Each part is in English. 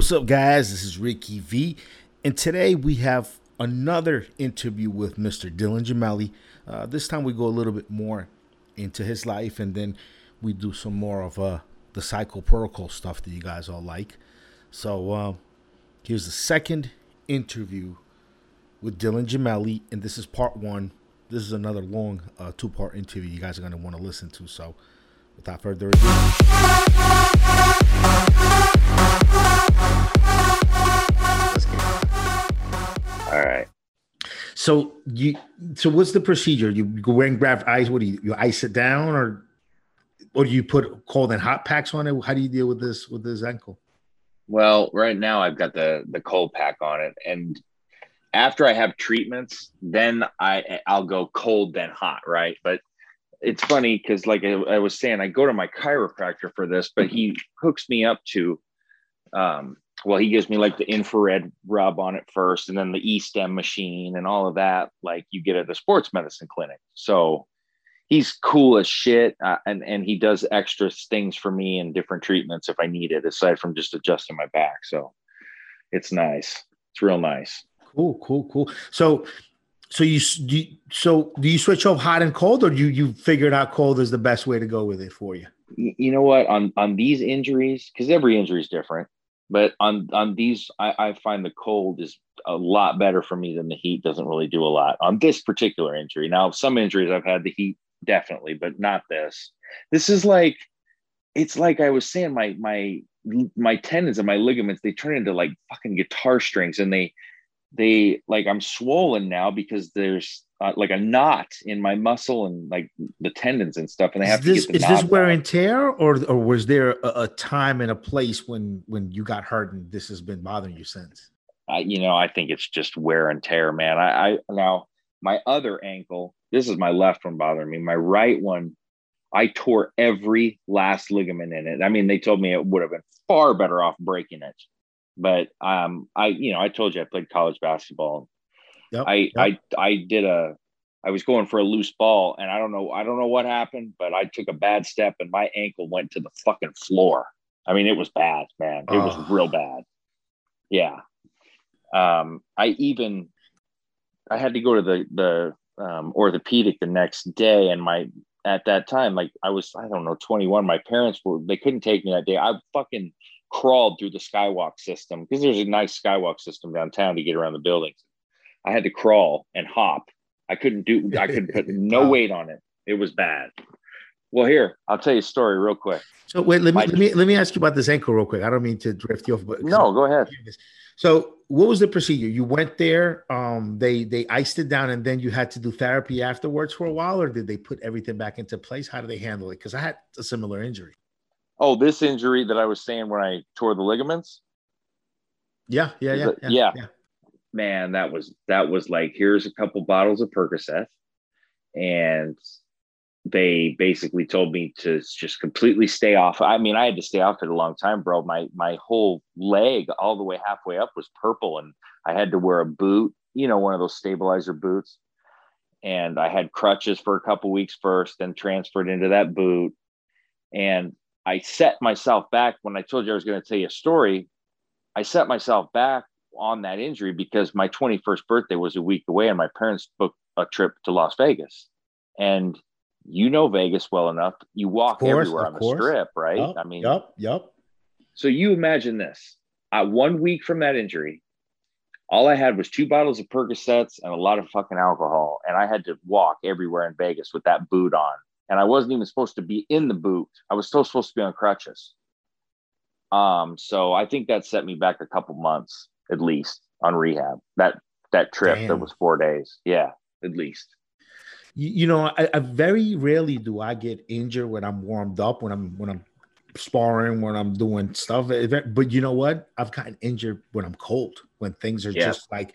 what's up, guys? This is Ricky V, and today we have another interview with Mr. Dylan Gemelli. Uh, this time we go a little bit more into his life, and then we do some more of uh, the Psycho Protocol stuff that you guys all like. So uh, here's the second interview with Dylan Gemelli, and this is part one. This is another long uh, two-part interview you guys are going to want to listen to. So without further ado. So you, so what's the procedure? You go and grab ice. What do you, you ice it down, or or do you put cold and hot packs on it? How do you deal with this with this ankle? Well, right now I've got the the cold pack on it, and after I have treatments, then I I'll go cold then hot, right? But it's funny because, like I, I was saying, I go to my chiropractor for this, but he hooks me up to um, well, he gives me like the infrared rub on it first, and then the e-stim machine and all of that, like you get at the sports medicine clinic. So he's cool as shit, uh, and and he does extra things for me and different treatments if I need it, aside from just adjusting my back. So it's nice. It's real nice. Cool, cool, cool. So, so you, do you, so do you switch off hot and cold, or do you you figured out cold is the best way to go with it for you? You know what? On on these injuries, because every injury is different but on on these I, I, find the cold is a lot better for me than the heat doesn't really do a lot on this particular injury. Now some injuries i've had the heat definitely but not this. This is like it's like i was saying my my my tendons and my ligaments they turn into like fucking guitar strings and they they like i'm swollen now because there's uh, like a knot in my muscle and like the tendons and stuff, and they have is this, to get the Is this wear and tear, or or was there a, a, time and a place when when you got hurt and this has been bothering you since? I, you know, I think it's just wear and tear, man. I, I now my other ankle. This is my left one bothering me. My right one, I tore every last ligament in it. I mean, they told me it would have been far better off breaking it, but um, I, you know, I told you I played college basketball Yep, I, yep. I I did a I was going for a loose ball and I don't know I don't know what happened, but I took a bad step and my ankle went to the fucking floor. I mean, it was bad, man. It oh. was real bad. Yeah. Um, I even I had to go to the the um, orthopedic the next day, and my at that time, like I was I don't know 21. My parents were they couldn't take me that day. I fucking crawled through the skywalk system because there's a nice skywalk system downtown to get around the buildings. I had to crawl and hop. I couldn't do. I could put no weight on it. It was bad. Well, here I'll tell you a story real quick. So wait, let me let me let me ask you about this ankle real quick. I don't mean to drift you off, but no, go ahead. So what was the procedure? You went there, um, they they iced it down, and then you had to do therapy afterwards for a while, or did they put everything back into place? How do they handle it? Because I had a similar injury. Oh, this injury that I was saying when I tore the ligaments. Yeah, yeah, yeah, yeah, yeah. yeah man, that was that was like here's a couple bottles of Percocet, and they basically told me to just completely stay off. I mean, I had to stay off it a long time, bro. My my whole leg, all the way halfway up, was purple, and I had to wear a boot, you know, one of those stabilizer boots. And I had crutches for a couple weeks first, then transferred into that boot. And I set myself back when I told you I was going to tell you a story. I set myself back on that injury because my 21st birthday was a week away and my parents booked a trip to Las Vegas. And you know Vegas well enough. You walk course, everywhere on the strip, right? Yep, I mean, yep, yep. So you imagine this: uh, one week from that injury, all I had was two bottles of Percocets and a lot of fucking alcohol, and I had to walk everywhere in Vegas with that boot on. And I wasn't even supposed to be in the boot. I was still supposed to be on crutches. Um, so I think that set me back a couple months at least on rehab. That that trip Damn. that was four days. Yeah, at least. You, you know, I, I, very rarely do I get injured when I'm warmed up, when I'm when I'm sparring, when I'm doing stuff. But you know what? I've gotten injured when I'm cold, when things are yeah. just like.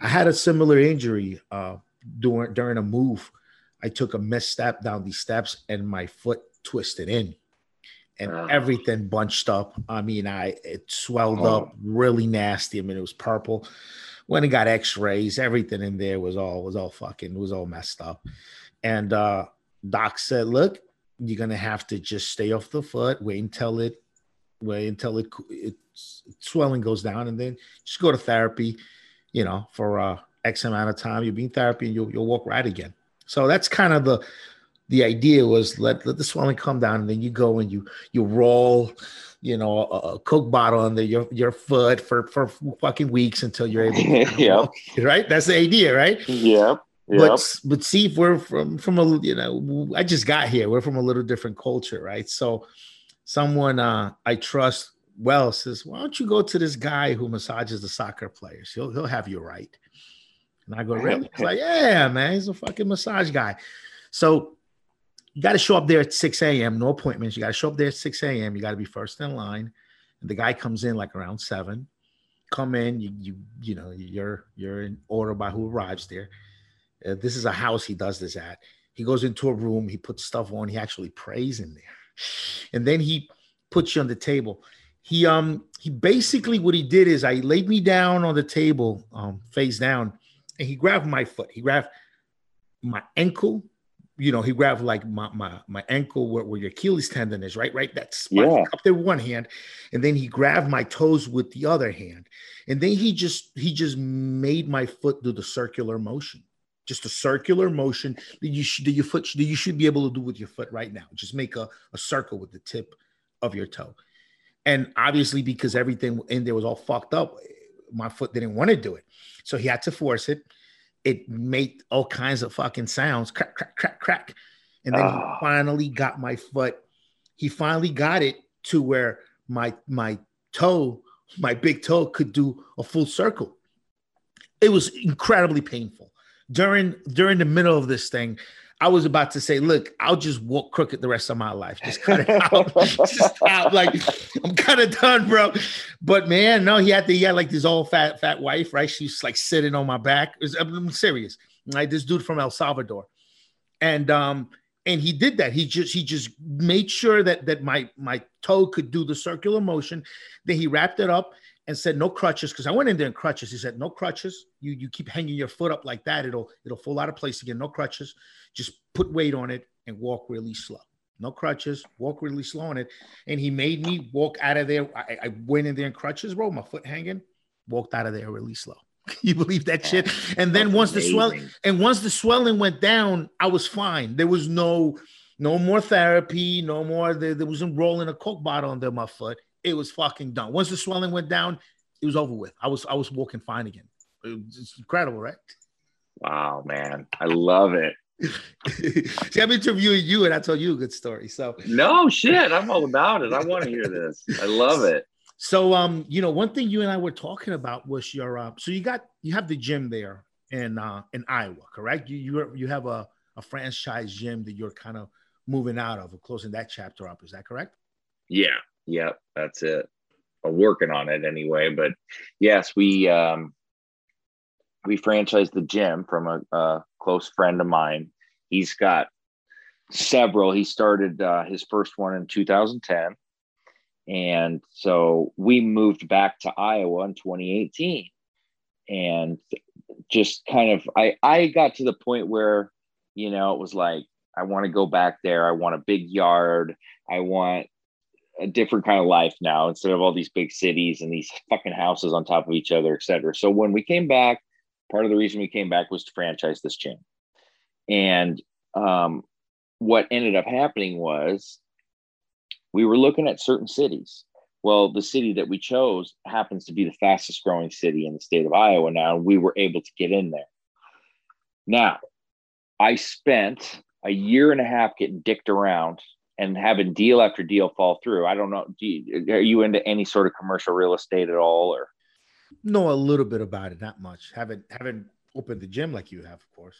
I had a similar injury uh, during during a move. I took a misstep down these steps and my foot twisted in and uh, everything bunched up. I mean, I it swelled oh. up really nasty. I mean, it was purple. When I got X-rays, everything in there was all was all fucking was all messed up. And uh Doc said, "Look, you're gonna have to just stay off the foot. Wait until it, wait until it it swelling goes down, and then just go to therapy, you know, for uh, X amount of time. You'll be in therapy, and you'll you'll walk right again. So that's kind of the the idea was let let the swelling come down, and then you go and you you roll, you know, a, a coke bottle under your your foot for for fucking weeks until you're able. To yeah. Right. That's the idea, right? Yep. Yep. But but see if we're from from a you know I just got here. We're from a little different culture, right? So someone uh, I trust well says, "Why don't you go to this guy who massages the soccer players? He'll he'll have you right." And I go, "Really?" He's like, "Yeah, man. He's a fucking massage guy." So you got to show up there at 6 a.m. No appointments. You got to show up there at 6 a.m. You got to be first in line. And the guy comes in like around seven. Come in, you you you know you're you're in order by who arrives there. Uh, this is a house he does this at. He goes into a room, he puts stuff on, he actually prays in there, and then he puts you on the table. He um he basically what he did is I laid me down on the table, um face down, and he grabbed my foot. He grabbed my ankle you know, he grabbed like my my my ankle where, where your Achilles tendon is, right? Right. That's yeah. up there with one hand. And then he grabbed my toes with the other hand. And then he just he just made my foot do the circular motion. Just a circular motion that you should that your foot that you should be able to do with your foot right now. Just make a, a circle with the tip of your toe. And obviously, because everything in there was all fucked up, my foot didn't want to do it. So he had to force it it made all kinds of fucking sounds crack crack crack crack and then oh. he ah. finally got my foot he finally got it to where my my toe my big toe could do a full circle it was incredibly painful during during the middle of this thing I was about to say, look, I'll just walk crooked the rest of my life. Just cut it out. just stop. Like I'm kind of done, bro. But man, no, he had to, he had like this old fat, fat wife, right? She's like sitting on my back. Was, I'm serious. Like this dude from El Salvador. And um, and he did that. He just he just made sure that that my my toe could do the circular motion. Then he wrapped it up and said no crutches because I went in there in crutches. He said no crutches. You you keep hanging your foot up like that, it'll it'll fall out of place again. No crutches. Just put weight on it and walk really slow. No crutches. Walk really slow on it. And he made me walk out of there. I, I went in there in crutches, bro. My foot hanging. Walked out of there really slow. you believe that shit? And then once amazing. the swelling and once the swelling went down, I was fine. There was no no more therapy, no more. There, there wasn't rolling a coke bottle under my foot it was fucking done. Once the swelling went down, it was over with. I was I was walking fine again. It's incredible, right? Wow, man, I love it. See, I'm interviewing you, and I told you a good story. So no shit, I'm all about it. I want to hear this. I love it. So, um, you know, one thing you and I were talking about was your uh, so you got you have the gym there in uh in Iowa, correct? You you you have a a franchise gym that you're kind of moving out of or closing that chapter up. Is that correct? Yeah, Yep, that's it. I'm working on it anyway. But yes, we um, we franchised the gym from a, a close friend of mine. He's got several. He started uh, his first one in 2010. And so we moved back to Iowa in 2018. And just kind of, I, I got to the point where, you know, it was like, I want to go back there. I want a big yard. I want a different kind of life now instead of all these big cities and these fucking houses on top of each other, et cetera. So when we came back, part of the reason we came back was to franchise this chain. And um, what ended up happening was we were looking at certain cities. Well, the city that we chose happens to be the fastest growing city in the state of Iowa now. We were able to get in there. Now, I spent a year and a half getting dicked around and having deal after deal fall through. I don't know. Do you, are you into any sort of commercial real estate at all, or? Know a little bit about it, not much. Haven't haven't opened the gym like you have, of course.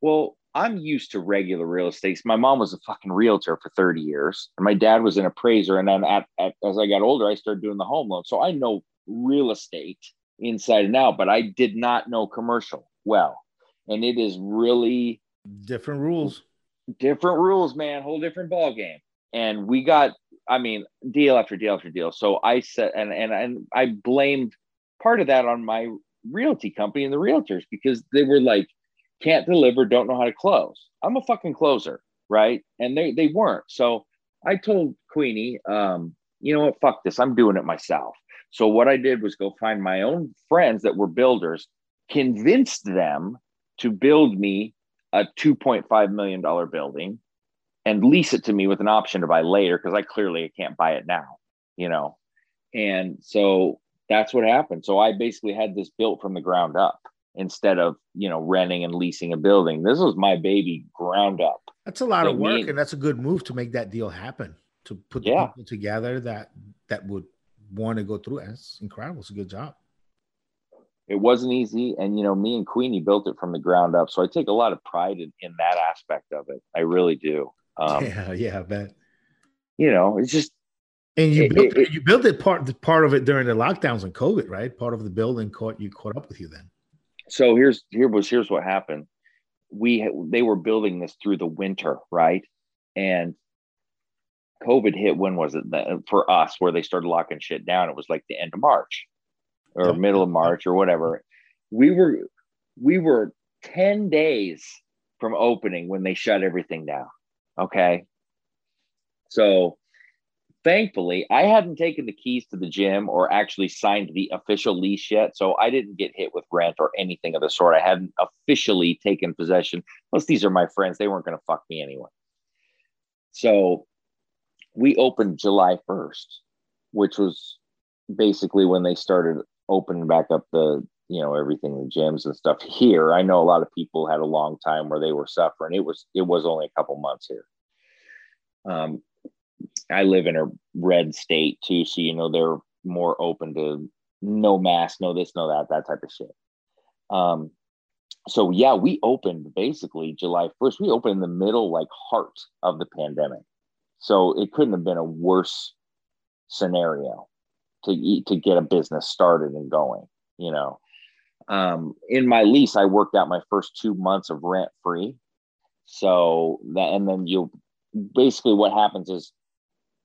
Well, I'm used to regular real estate. My mom was a fucking realtor for 30 years, and my dad was an appraiser. And then at, at, as I got older, I started doing the home loan. So I know real estate inside and out, but I did not know commercial well. And it is really different rules different rules, man, whole different ball game. And we got, I mean, deal after deal after deal. So I said, and and and I blamed part of that on my realty company and the realtors because they were like, can't deliver, don't know how to close. I'm a fucking closer, right? And they they weren't. So I told Queenie, um, you know what, fuck this, I'm doing it myself. So what I did was go find my own friends that were builders, convinced them to build me a $2.5 million building and lease it to me with an option to buy later because I clearly can't buy it now, you know. And so that's what happened. So I basically had this built from the ground up instead of, you know, renting and leasing a building. This was my baby ground up. That's a lot so of work me, and that's a good move to make that deal happen. To put yeah. people together that that would want to go through. It's incredible. It's a good job it wasn't easy and you know me and queenie built it from the ground up so i take a lot of pride in, in that aspect of it. I really do. Um, yeah yeah i bet. you know it's just and you it, built it, you built it part part of it during the lockdowns and covid right? Part of the building caught you caught up with you then. So here's here was here's what happened. We they were building this through the winter right? And covid hit when was it for us where they started locking shit down. It was like the end of march or middle of March or whatever. We were we were 10 days from opening when they shut everything down. Okay. So thankfully, I hadn't taken the keys to the gym or actually signed the official lease yet. So I didn't get hit with rent or anything of the sort. I hadn't officially taken possession. Plus, these are my friends. They weren't going to fuck me anyway. So we opened July 1st, which was basically when they started opening back up the you know everything the gyms and stuff here. I know a lot of people had a long time where they were suffering. It was it was only a couple months here. Um i live in a red state too so you know they're more open to no mask no this no that that type of shit. Um so yeah we opened basically july 1st we opened in the middle like heart of the pandemic. So it couldn't have been a worse scenario to eat to get a business started and going you know? Um, in my lease i worked out my first two months of rent free. So that and then you basically what happens is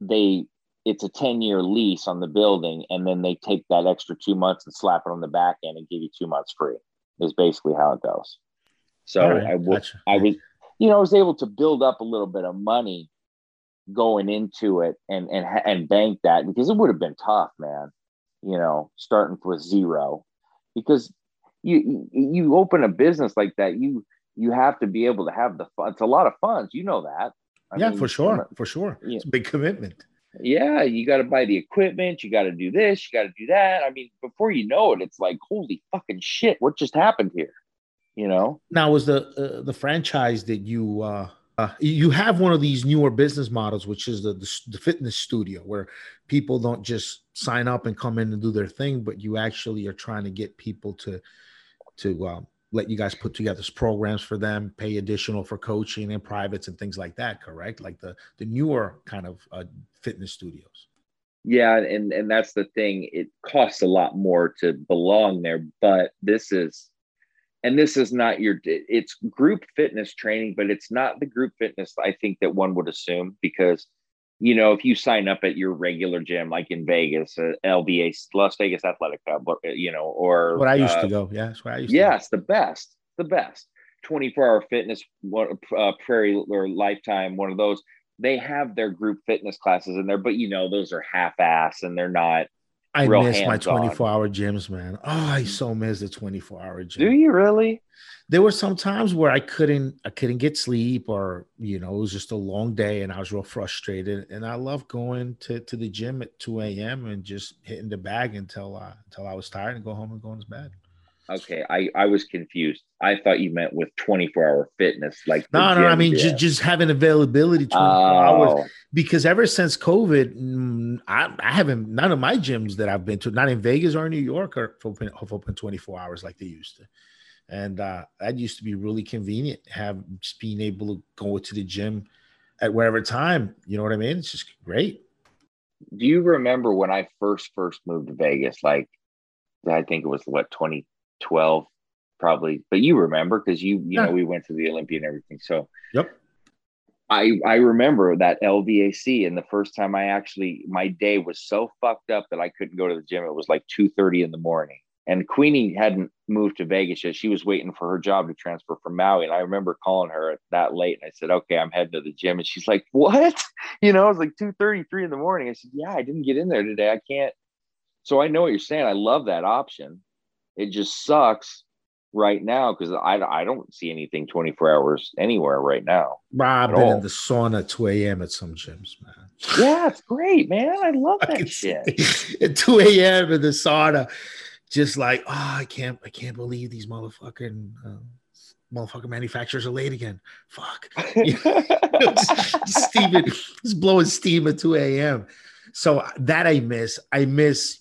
they it's a 10 year lease on the building and then they take that extra two months and slap it on the back end and give you two months free is basically how it goes. So right, I, w- gotcha. I was you know i was able to build up a little bit of money going into it and and and bank that because it would have been tough, man. You know, starting with zero, because you you open a business like that, you you have to be able to have the fun. It's a lot of funds, you know that. I yeah, mean, for sure, for sure. Yeah. It's a big commitment. Yeah, you got to buy the equipment. You got to do this. You got to do that. I mean, before you know it, it's like, holy fucking shit! What just happened here? You know. Now, was the uh, the franchise that you uh, uh, you have one of these newer business models, which is the, the, the fitness studio, where people don't just sign up and come in and do their thing, but you actually are trying to get people to to um, let you guys put together programs for them, pay additional for coaching and privates and things like that. Correct? Like the the newer kind of uh, fitness studios. Yeah, and and that's the thing. It costs a lot more to belong there, but this is and this is not your it's group fitness training but it's not the group fitness i think that one would assume because you know if you sign up at your regular gym like in vegas uh, lva las vegas athletic club you know or what i used uh, to go. Yeah that's i used yes the best the best. 24 hour fitness uh, prairie or lifetime one of those. They have their group fitness classes in there but you know those are half-ass and they're not I miss my 24 hour gyms, man. Oh, I mm. so miss the 24 hour gym. Do you really? There were some times where I couldn't, I couldn't get sleep, or you know, it was just a long day, and I was real frustrated. And I love going to, to the gym at 2 a.m. and just hitting the bag until uh, until I was tired and go home and go into bed. Okay, I I was confused. I thought you meant with 24 hour fitness, like no, no. I mean just just having availability 24 oh. hours because ever since COVID, mm, I, I haven't none of my gyms that I've been to, not in Vegas or New York, are open open 24 hours like they used to. And uh, that used to be really convenient. Have just being able to go to the gym at whatever time. You know what I mean? It's just great. Do you remember when I first first moved to Vegas? Like, I think it was what 20 12 probably but you remember because you you yeah. know we went to the olympia and everything so yep i i remember that lvac and the first time i actually my day was so fucked up that i couldn't go to the gym it was like 2 30 in the morning and Queenie hadn't moved to Vegas yet. She was waiting for her job to transfer from Maui. And I remember calling her that late and I said, Okay, I'm heading to the gym. And she's like, What? You know, it was like 2 33 in the morning. I said, Yeah, I didn't get in there today. I can't. So I know what you're saying. I love that option. It just sucks right now because I, I don't see anything 24 hours anywhere right now. I've been all. in the sauna at 2 a.m. at some gyms, man. Yeah, it's great, man. I love that I shit. At 2 a.m. in the sauna just like, oh, I can't, I can't believe these motherfucking uh, motherfucking manufacturers are late again. Fuck. Steven is blowing steam at 2 a.m. So that I miss. I miss,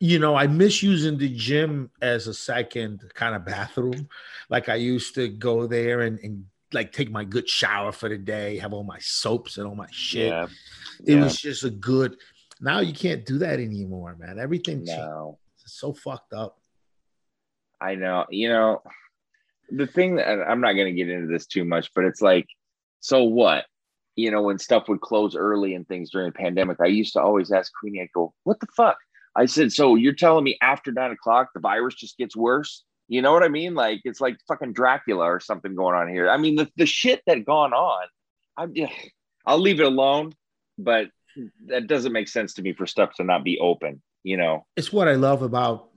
you know, I miss using the gym as a second kind of bathroom. Like I used to go there and, and like take my good shower for the day, have all my soaps and all my shit. Yeah. It yeah. was just a good. Now you can't do that anymore, man. Everything no. It's so fucked up. I know. You know, the thing that I'm not going to get into this too much, but it's like, so what? You know, when stuff would close early and things during the pandemic, I used to always ask Queenie, I go, what the fuck? I said, so you're telling me after nine o'clock, the virus just gets worse? You know what I mean? Like it's like fucking Dracula or something going on here. I mean, the, the shit that gone on, I'm I'll leave it alone, but that doesn't make sense to me for stuff to not be open you know it's what i love about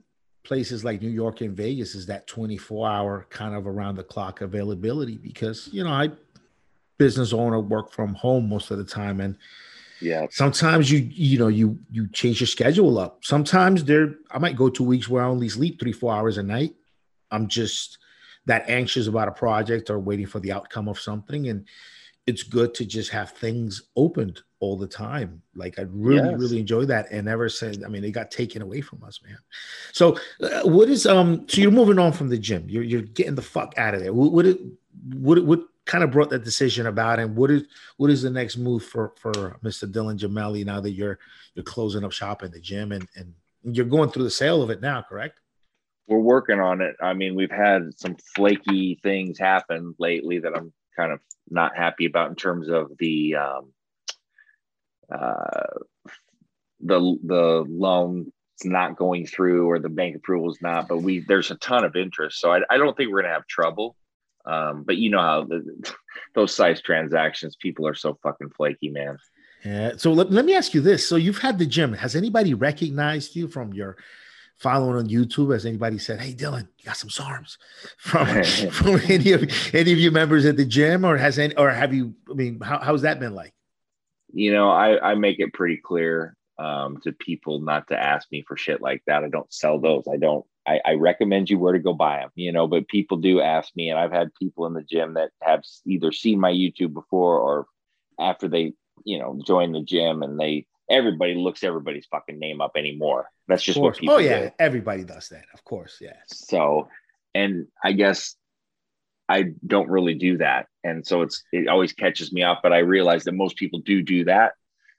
places like new york and vegas is that 24 hour kind of around the clock availability because you know i business owner work from home most of the time and yeah sometimes you you know you you change your schedule up sometimes there i might go two weeks where i only sleep three four hours a night i'm just that anxious about a project or waiting for the outcome of something and it's good to just have things opened all the time. Like I really, yes. really enjoy that. And ever since, I mean, it got taken away from us, man. So, uh, what is um? So you're moving on from the gym. You're you're getting the fuck out of there. What what what, what kind of brought that decision about, and what is what is the next move for for Mr. Dylan Gemelli now that you're you're closing up shop in the gym and and you're going through the sale of it now, correct? We're working on it. I mean, we've had some flaky things happen lately that I'm kind of not happy about in terms of the um, uh, the the loan is not going through or the bank approval is not. But we there's a ton of interest, so I, I don't think we're gonna have trouble. Um, but you know how the, those size transactions, people are so fucking flaky, man. Yeah. So let, let me ask you this: So you've had the gym. Has anybody recognized you from your following on YouTube? Has anybody said, "Hey, Dylan, you got some SARMs from from any of any of your members at the gym, or has any, or have you? I mean, how, how's that been like? You know, I I make it pretty clear um, to people not to ask me for shit like that. I don't sell those. I don't. I, I recommend you where to go buy them. You know, but people do ask me, and I've had people in the gym that have either seen my YouTube before or after they you know join the gym and they everybody looks everybody's fucking name up anymore. That's just what people. Oh yeah, do. everybody does that. Of course, yeah. So, and I guess I don't really do that, and so it's it always catches me off. But I realize that most people do do that.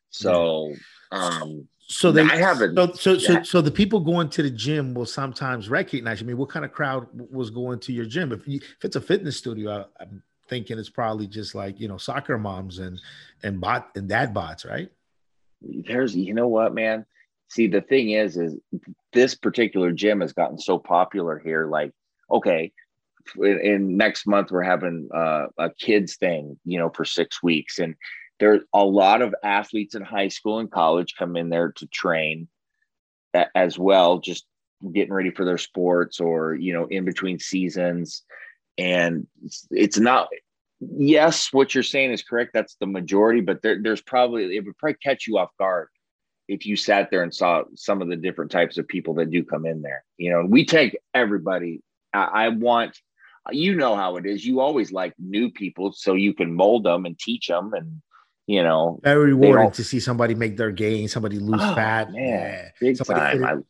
So, um, so they I haven't. So so so, so the people going to the gym will sometimes recognize. I mean, what kind of crowd was going to your gym? If you, if it's a fitness studio, I, I'm thinking it's probably just like you know soccer moms and and bot and dad bots, right? there's you know what man see the thing is is this particular gym has gotten so popular here like okay in, in next month we're having uh, a kids thing you know for six weeks and there's a lot of athletes in high school and college come in there to train as well just getting ready for their sports or you know in between seasons and it's, not yes, what you're saying is correct. That's the majority, but there, there's probably it would probably catch you off guard if you sat there and saw some of the different types of people that do come in there. You know, we take everybody. I, I want, you know how it is. You always like new people so you can mold them and teach them and you know very rewarding to see somebody make their gain somebody lose oh, fat man, yeah. somebody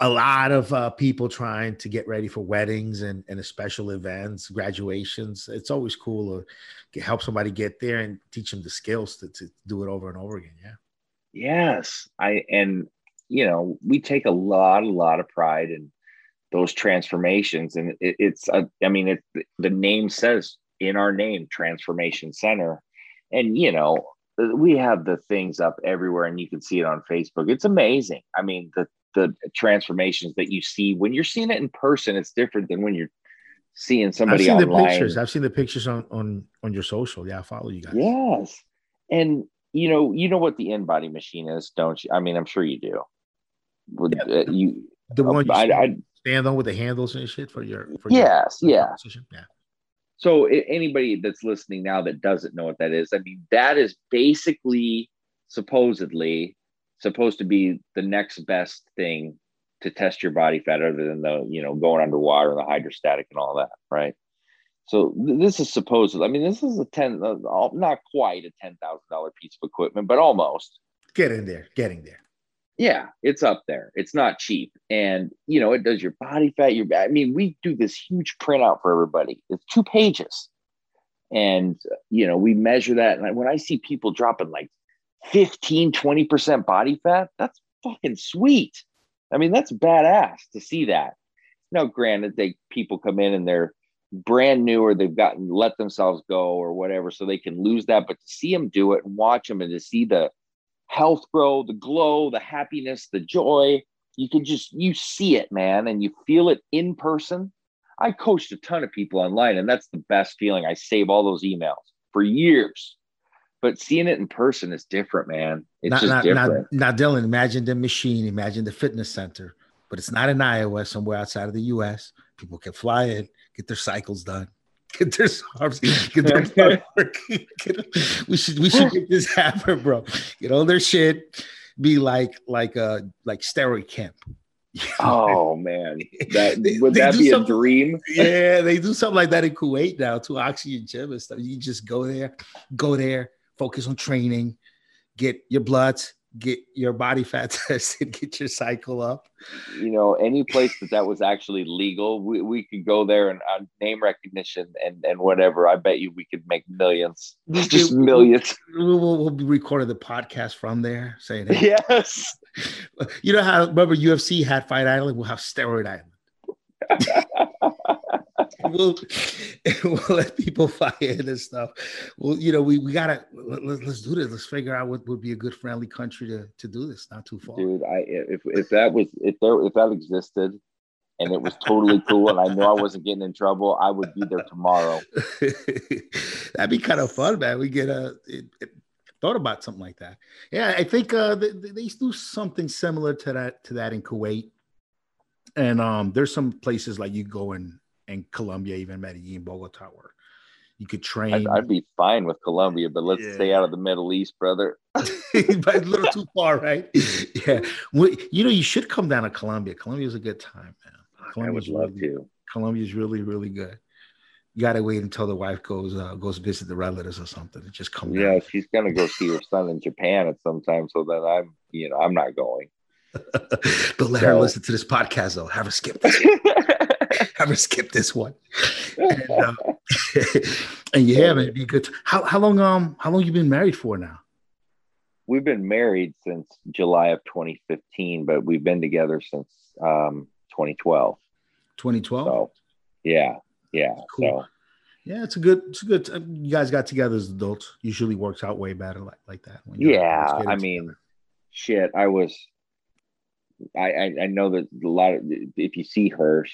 a lot of uh, people trying to get ready for weddings and, and special events, graduations. It's always cool to help somebody get there and teach them the skills to, to do it over and over again. Yeah. Yes. I, and, you know, we take a lot, a lot of pride in those transformations. And it, it's, a, I mean, it, the name says in our name, Transformation Center. And, you know, we have the things up everywhere and you can see it on Facebook. It's amazing. I mean, the the transformations that you see when you're seeing it in person. It's different than when you're seeing somebody I've seen online. the pictures. I've seen the pictures on on on your social. Yeah, I follow you guys. Yes, and you know, you know what the InBody machine is, don't you? I mean, I'm sure you do. Would Yeah. uh, you? The one you I, I, stand on with the handles and shit for your for yes, your yeah. Yeah. So anybody that's listening now that doesn't know what that is, I mean, that is basically supposedly supposed to be the next best thing to test your body fat other than the, you know, going underwater and the hydrostatic and all that, right? So this is supposed, I mean, this is a 10, uh, not quite a $10,000 piece of equipment, but almost. Get in there. Getting there. Yeah, it's up there. It's not cheap. And, you know, it does your body fat, your, I mean, we do this huge printout for everybody. It's two pages. And, you know, we measure that. And when I see people dropping like 15, 20% body fat, that's fucking sweet. I mean, that's badass to see that. Now, granted, they people come in and they're brand new or they've gotten let themselves go or whatever, so they can lose that. But to see them do it and watch them and to see the health grow, the glow, the happiness, the joy, you can just you see it, man, and you feel it in person. I coached a ton of people online, and that's the best feeling. I save all those emails for years. But seeing it in person is different, man. It's Not, just not, different. not, now, Dylan, imagine the machine, imagine the fitness center, but it's not in Iowa, somewhere outside of the US. People can fly in, get their cycles done, get their arms, get their blood. Get- we should we should get this happen, bro. Get all their shit, be like like uh like steroid camp. Oh man, that They- would they that do be a dream? yeah, they do something like that in Kuwait now, to oxygen gym and stuff. You just go there, go there, focus on training, get your bloods, get your body fat tested, get your cycle up. You know, any place that that was actually legal, we, we could go there and uh, name recognition and and whatever. I bet you we could make millions, We just could- millions. We'll, we'll, we'll be recording the podcast from there, saying, hey, Yes. you know how remember UFC had Fight Island? We'll have Steroid Island. We'll, we'll let people fight in and stuff. Well, you know, we, we gotta let, us do this. Let's figure out what would be a good friendly country to, to do this. Not too far. dude i if, if that was if there if that existed and it was totally cool and i knew i wasn't getting in trouble i would be there tomorrow That'd be kind of fun, man. We get a it, it- thought about something like that. Yeah, I think uh, they, they do something similar to that to that in Kuwait, and um, there's some places like you go in in Colombia, even Medellin, Bogota, where you could train. I'd, I'd be fine with colombia but let's Yeah. stay out of the middle east brother but a little too far, right? Yeah, well, you know, you should come down to Colombia. Colombia's a good time, man. i would love really, to Colombia's really, really good. You gotta wait until the wife goes uh, goes visit the relatives or something. and just come yeah down. she's gonna go see her son in japan at some time so that i'm you know i'm not going Don't let her listen to this podcast though. Have her skip this. Have her skip this one. And, uh, and yeah, man, it'd be good. How how long um how long you been married for now? we've been married since july of 2015 but we've been together since um 2012 2012. so yeah yeah Cool. so Yeah, it's a good it's a good. You guys got together as adults. Usually works out way better like like that. Yeah, I mean, together. shit i was I, I i know that a lot of if you see her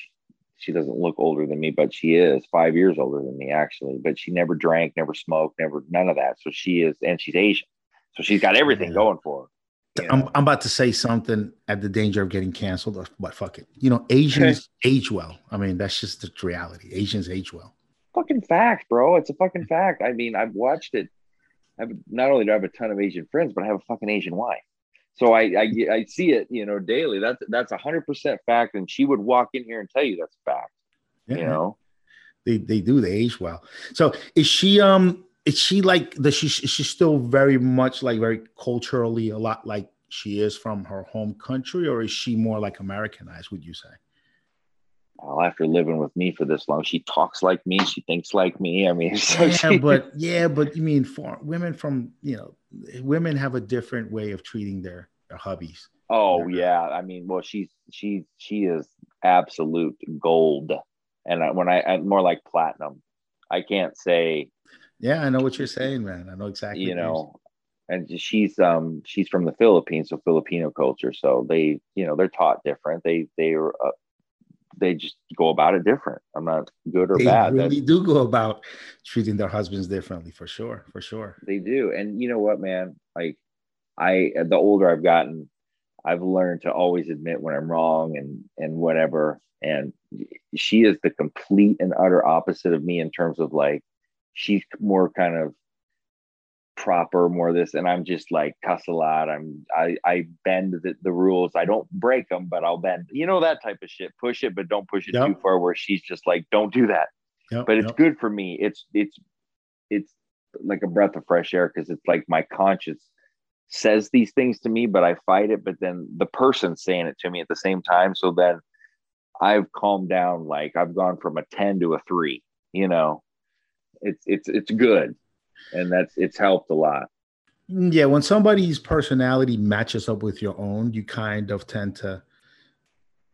she, doesn't look older than me but she is five years older than me actually but she never drank never smoked never none of that so she is and she's asian so she's got everything Yeah. going for her you I'm. I'm about to say something at the danger of getting canceled, uh, but fuck it. You know, Asians age well. I mean, that's just the reality. Asians age well. fucking fact bro it's a fucking fact i mean i've watched it i've not only do i have a ton of asian friends but i have a fucking asian wife so I, I I see it, you know, daily. That's that's a hundred percent fact, and she would walk in here and tell you that's fact. Yeah, You know, they they do. They age well. So is she um is she like does she is she still very much like very culturally a lot like she is from her home country, or is she more like Americanized? Would you say? Well, after living with me for this long, she talks like me. She thinks like me. I mean, so yeah, she, but yeah, but you mean for women from you know women have a different way of treating their their hubbies. oh yeah. I mean, well, she's she she is absolute gold, and I, when I I'm more like platinum, I can't say Yeah, I know what you're saying, man. I know exactly. you know and she's um she's from the Philippines, so Filipino culture. So they, you know, they're taught different. They they are uh, they just go about it different. I'm not good or they bad. really do go about treating their husbands differently for sure, for sure. They do, and you know what, man? Like I, the older I've gotten, I've learned to always admit when I'm wrong and and whatever. And she is the complete and utter opposite of me in terms of like she's more kind of proper, more of this, and I'm just like cuss a lot. I'm I I bend the, the rules. I don't break them, but I'll bend. You know that type of shit. Push it, but don't push it yep. too far. Where she's just like, don't do that. Yep, but it's yep. good for me. It's it's it's like a breath of fresh air because it's like my conscience says these things to me, but I fight it. But then the person saying it to me at the same time. So then I've calmed down. Like I've gone from a 10 to a three, you know, it's, it's, it's good. And that's, it's helped a lot. Yeah. When somebody's personality matches up with your own, you kind of tend to,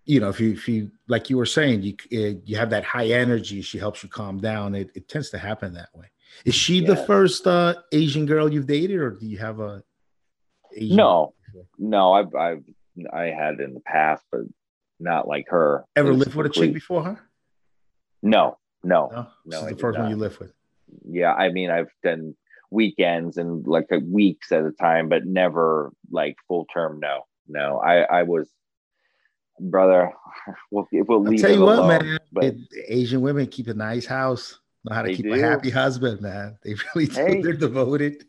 you know, if you, if you, like you were saying, you, it, you have that high energy, she helps you calm down. It, it tends to happen that way. Is she the first uh, Asian girl you've dated, or do you have a Asian no, no, I've I've I had in the past, but not like her. Ever lived with a chick before her? No, no, no. no the first not. one you lived with. Yeah, I mean, I've done weekends and like weeks at a time, but never like full term. No, no. I I was brother. We'll, we'll leave I'll tell you what, alone, man. But Asian women keep a nice house. Know how to keep do. a happy husband, man. They really do. Hey. They're devoted.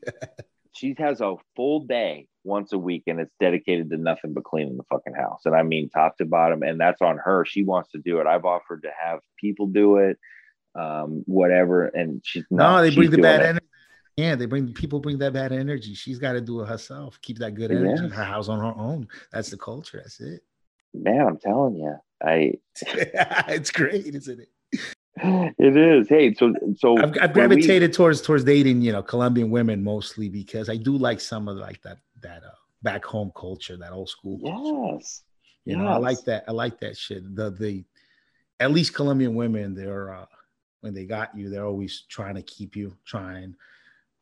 she has a full day once a week and it's dedicated to nothing but cleaning the fucking house. And I mean top to bottom, and that's on her. She wants to do it. I've offered to have people do it, um, whatever. And she's not, no, they bring the bad energy. Yeah, they bring people bring that bad energy. She's got to do it herself. Keep that good energy in her house on her own. That's the culture. That's it. Man, I'm telling you, I. it's great, isn't it? it is. Hey, so so I've, I've gravitated we, towards towards dating, you know, Colombian women mostly because I do like some of like that that uh, back home culture, that old school. Culture. Yes. You yes. know, I like that. I like that shit. The the at least Colombian women, they're uh, when they got you, they're always trying to keep you, trying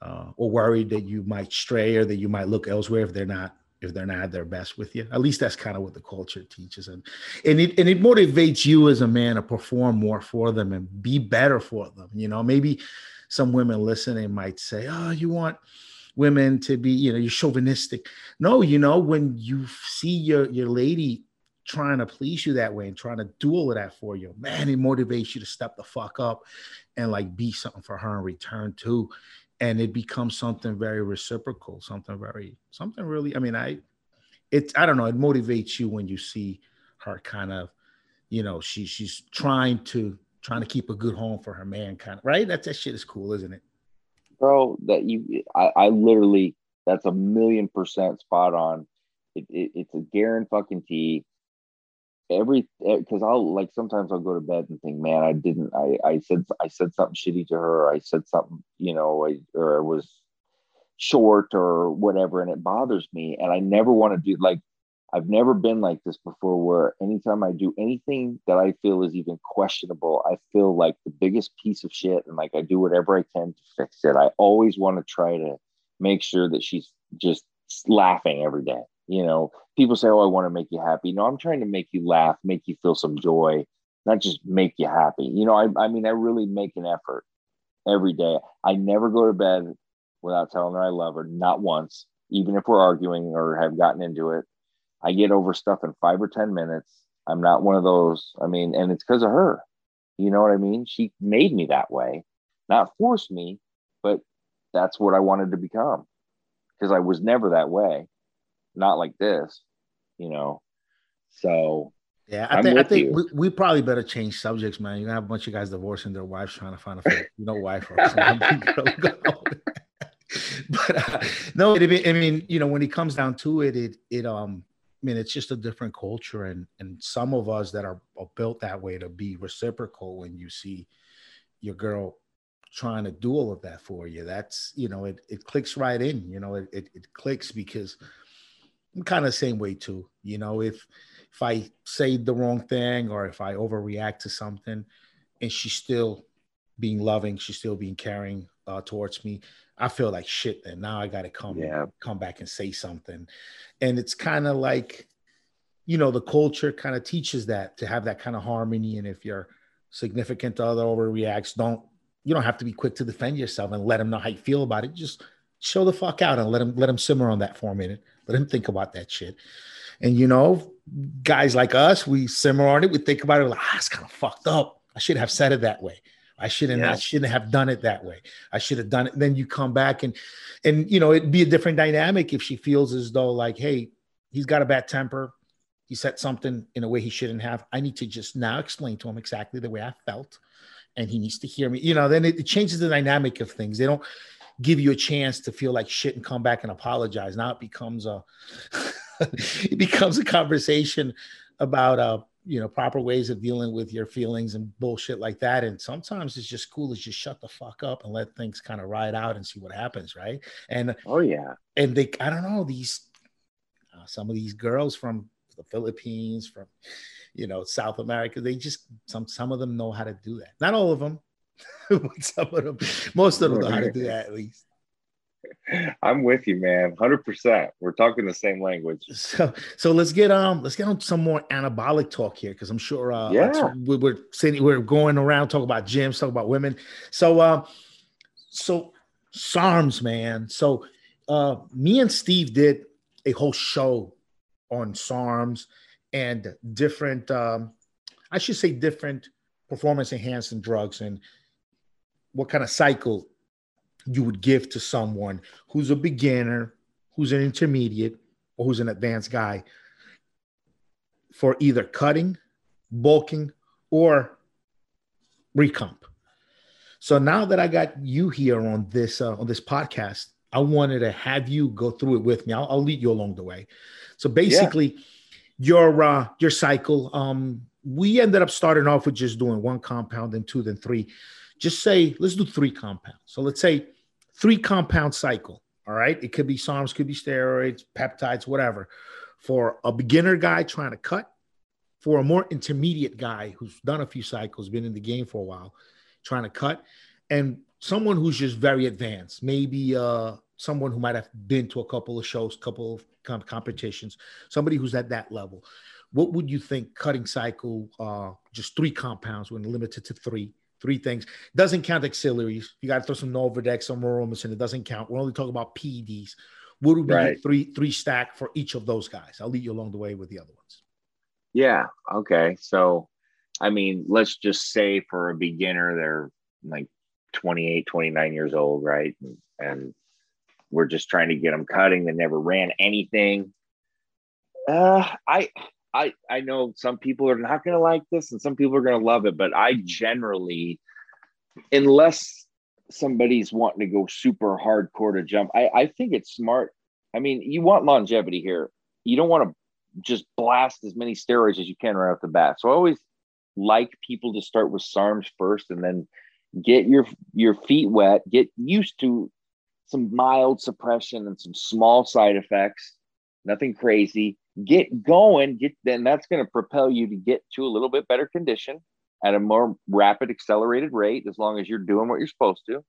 uh, or worried that you might stray or that you might look elsewhere if they're not if they're not at their best with you. At least that's kind of what the culture teaches, and and it and it motivates you as a man to perform more for them and be better for them. You know, maybe some women listening might say, "Oh, you want." women to be you know you're chauvinistic no you know when you see your your lady trying to please you that way and trying to do all of that for you. Man it motivates you to step the fuck up and like be something for her in return too. And it becomes something very reciprocal something very something really i mean i it's i don't know it motivates you when you see her kind of you know she she's trying to trying to keep a good home for her man kind of right? That that shit is cool isn't it? Bro that you i, I literally that's a million percent spot on. It, it, it's a guarantee fucking tea every eh, because I'll like sometimes I'll go to bed and think, man, I didn't, I I said I said something shitty to her, I said something, you know, I, or I was short or whatever, and it bothers me, and I never want to do like I've never been like this before, where anytime I do anything that I feel is even questionable, I feel like the biggest piece of shit, and like I do whatever I can to fix it. I always want to try to make sure that she's just laughing every day you know people say oh i want to make you happy. No i'm trying to make you laugh make you feel some joy not just make you happy. You know i, I mean i really make an effort every day. I never go to bed without telling her i love her not once even if we're arguing or have gotten into it. I get over stuff in five or ten minutes. I'm not one of those i mean and it's because of her. You know what i mean? She made me that way. Not forced me but that's what i wanted to become because i was never that way not like this, you know. So yeah, I think I think we, we, probably better change subjects, man. You have a bunch of guys divorcing their wives trying to find a you know wife or but uh, no, it, I mean, you know, when it comes down to it, it it um, I mean, it's just a different culture, and and some of us that are, are built that way to be reciprocal when you see your girl trying to do all of that for you. That's you know, it it clicks right in. You know, it it, it clicks because I'm kind of the same way too. You know, if if I say the wrong thing or if I overreact to something, and she's still being loving, she's still being caring, uh, towards me, I feel like shit. And now I got to come yeah. come back and say something, and it's kind of like, you know, the culture kind of teaches that to have that kind of harmony. And if your significant other overreacts, don't you don't have to be quick to defend yourself and let them know how you feel about it. Just show the fuck out and let him let him simmer on that for a minute. Let him think about that shit. And you know, guys like us, we simmer on it. We think about it like, ah, it's kind of fucked up. I should have said it that way. I shouldn't. Yeah. I shouldn't have done it that way. I should have done it. Then you come back and, and you know, it'd be a different dynamic if she feels as though like, hey, he's got a bad temper. He said something in a way he shouldn't have. I need to just now explain to him exactly the way I felt, and he needs to hear me. You know, then it, it changes the dynamic of things. They don't give you a chance to feel like shit and come back and apologize. Now it becomes a it becomes a conversation about uh you know proper ways of dealing with your feelings and bullshit like that. And sometimes it's just cool to just shut the fuck up and let things kind of ride out and see what happens right? And oh yeah. and they i don't know these uh, some of these girls from the philippines from you know south america they just some some of them know how to do that. Not all of them some of them most of them know how to do that at least I'm with you, man. Hundred percent. We're talking the same language. So, so let's get um, let's get on some more anabolic talk here, because I'm sure uh, yeah, we, we're saying we're going around talking about gyms, talking about women. So, um, uh, so SARMs, man. So, uh, me and Steve did a whole show on SARMs and different, um, I should say, different performance enhancing drugs and what kind of cycle you would give to someone who's a beginner, who's an intermediate, or who's an advanced guy for either cutting, bulking, or recomp. So now that I got you here on this uh, on this podcast, I wanted to have you go through it with me. I'll, I'll lead you along the way. So basically, yeah. your uh, your cycle. Um, we ended up starting off with just doing one compound, then two, then three. Just say let's do three compounds. So let's say three compound cycle. All right. It could be SARMs, could be steroids, peptides, whatever. For a beginner guy trying to cut, for a more intermediate guy who's done a few cycles, been in the game for a while, trying to cut, and someone who's just very advanced, maybe uh, someone who might have been to a couple of shows, couple of com- competitions, somebody who's at that level. What would you think cutting cycle, uh, just three compounds when limited to three, three things. Doesn't count auxiliaries. You got to throw some Nolvadex, some Aromasin. It doesn't count. We're only talking about PEDs. What would be right. three three stack for each of those guys? I'll lead you along the way with the other ones. Yeah. Okay. So, I mean, let's just say for a beginner, they're like 28, 29 years old, right? And, and we're just trying to get them cutting. They never ran anything. Uh, I I I know some people are not going to like this and some people are going to love it, but I generally, unless somebody's wanting to go super hardcore to jump, I I think it's smart. I mean, you want longevity here. You don't want to just blast as many steroids as you can right off the bat. So I always like people to start with SARMs first and then get your your feet wet, get used to some mild suppression and some small side effects, nothing crazy get going, get then that's going to propel you to get to a little bit better condition at a more rapid, accelerated rate, as long as you're doing what you're supposed to.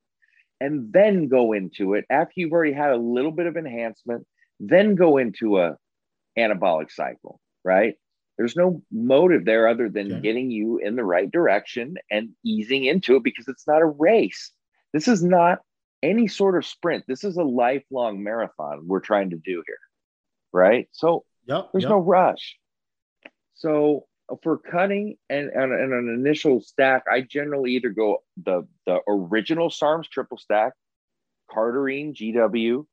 And then go into it after you've already had a little bit of enhancement, then go into a anabolic cycle, right? There's no motive there other than okay. getting you in the right direction and easing into it because it's not a race. This is not any sort of sprint. This is a lifelong marathon we're trying to do here. Right. So Yep. There's yep. no rush. So for cutting and, and, and, an initial stack, I generally either go the the original SARMs triple stack, Cardarine GW,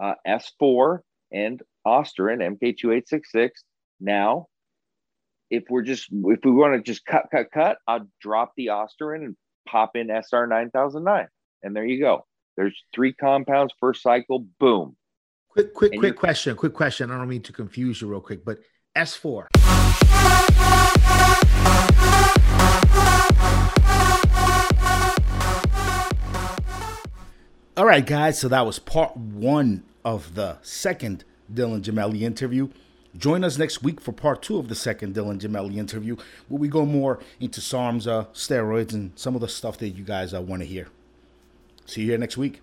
uh, S4, and Ostarine MK2866. Now, if we're just if we want to just cut, cut, cut, I'll drop the Ostarine and pop in SR9009, And there you go. There's three compounds per cycle. Boom. Quick, quick, and quick question. Quick question. I don't mean to confuse you real quick, but S4. All right, guys. So that was part one of the second Dylan Gemelli interview. Join us next week for part two of the second Dylan Gemelli interview, where we go more into SARMs, uh, steroids, and some of the stuff that you guys uh, want to hear. See you here next week.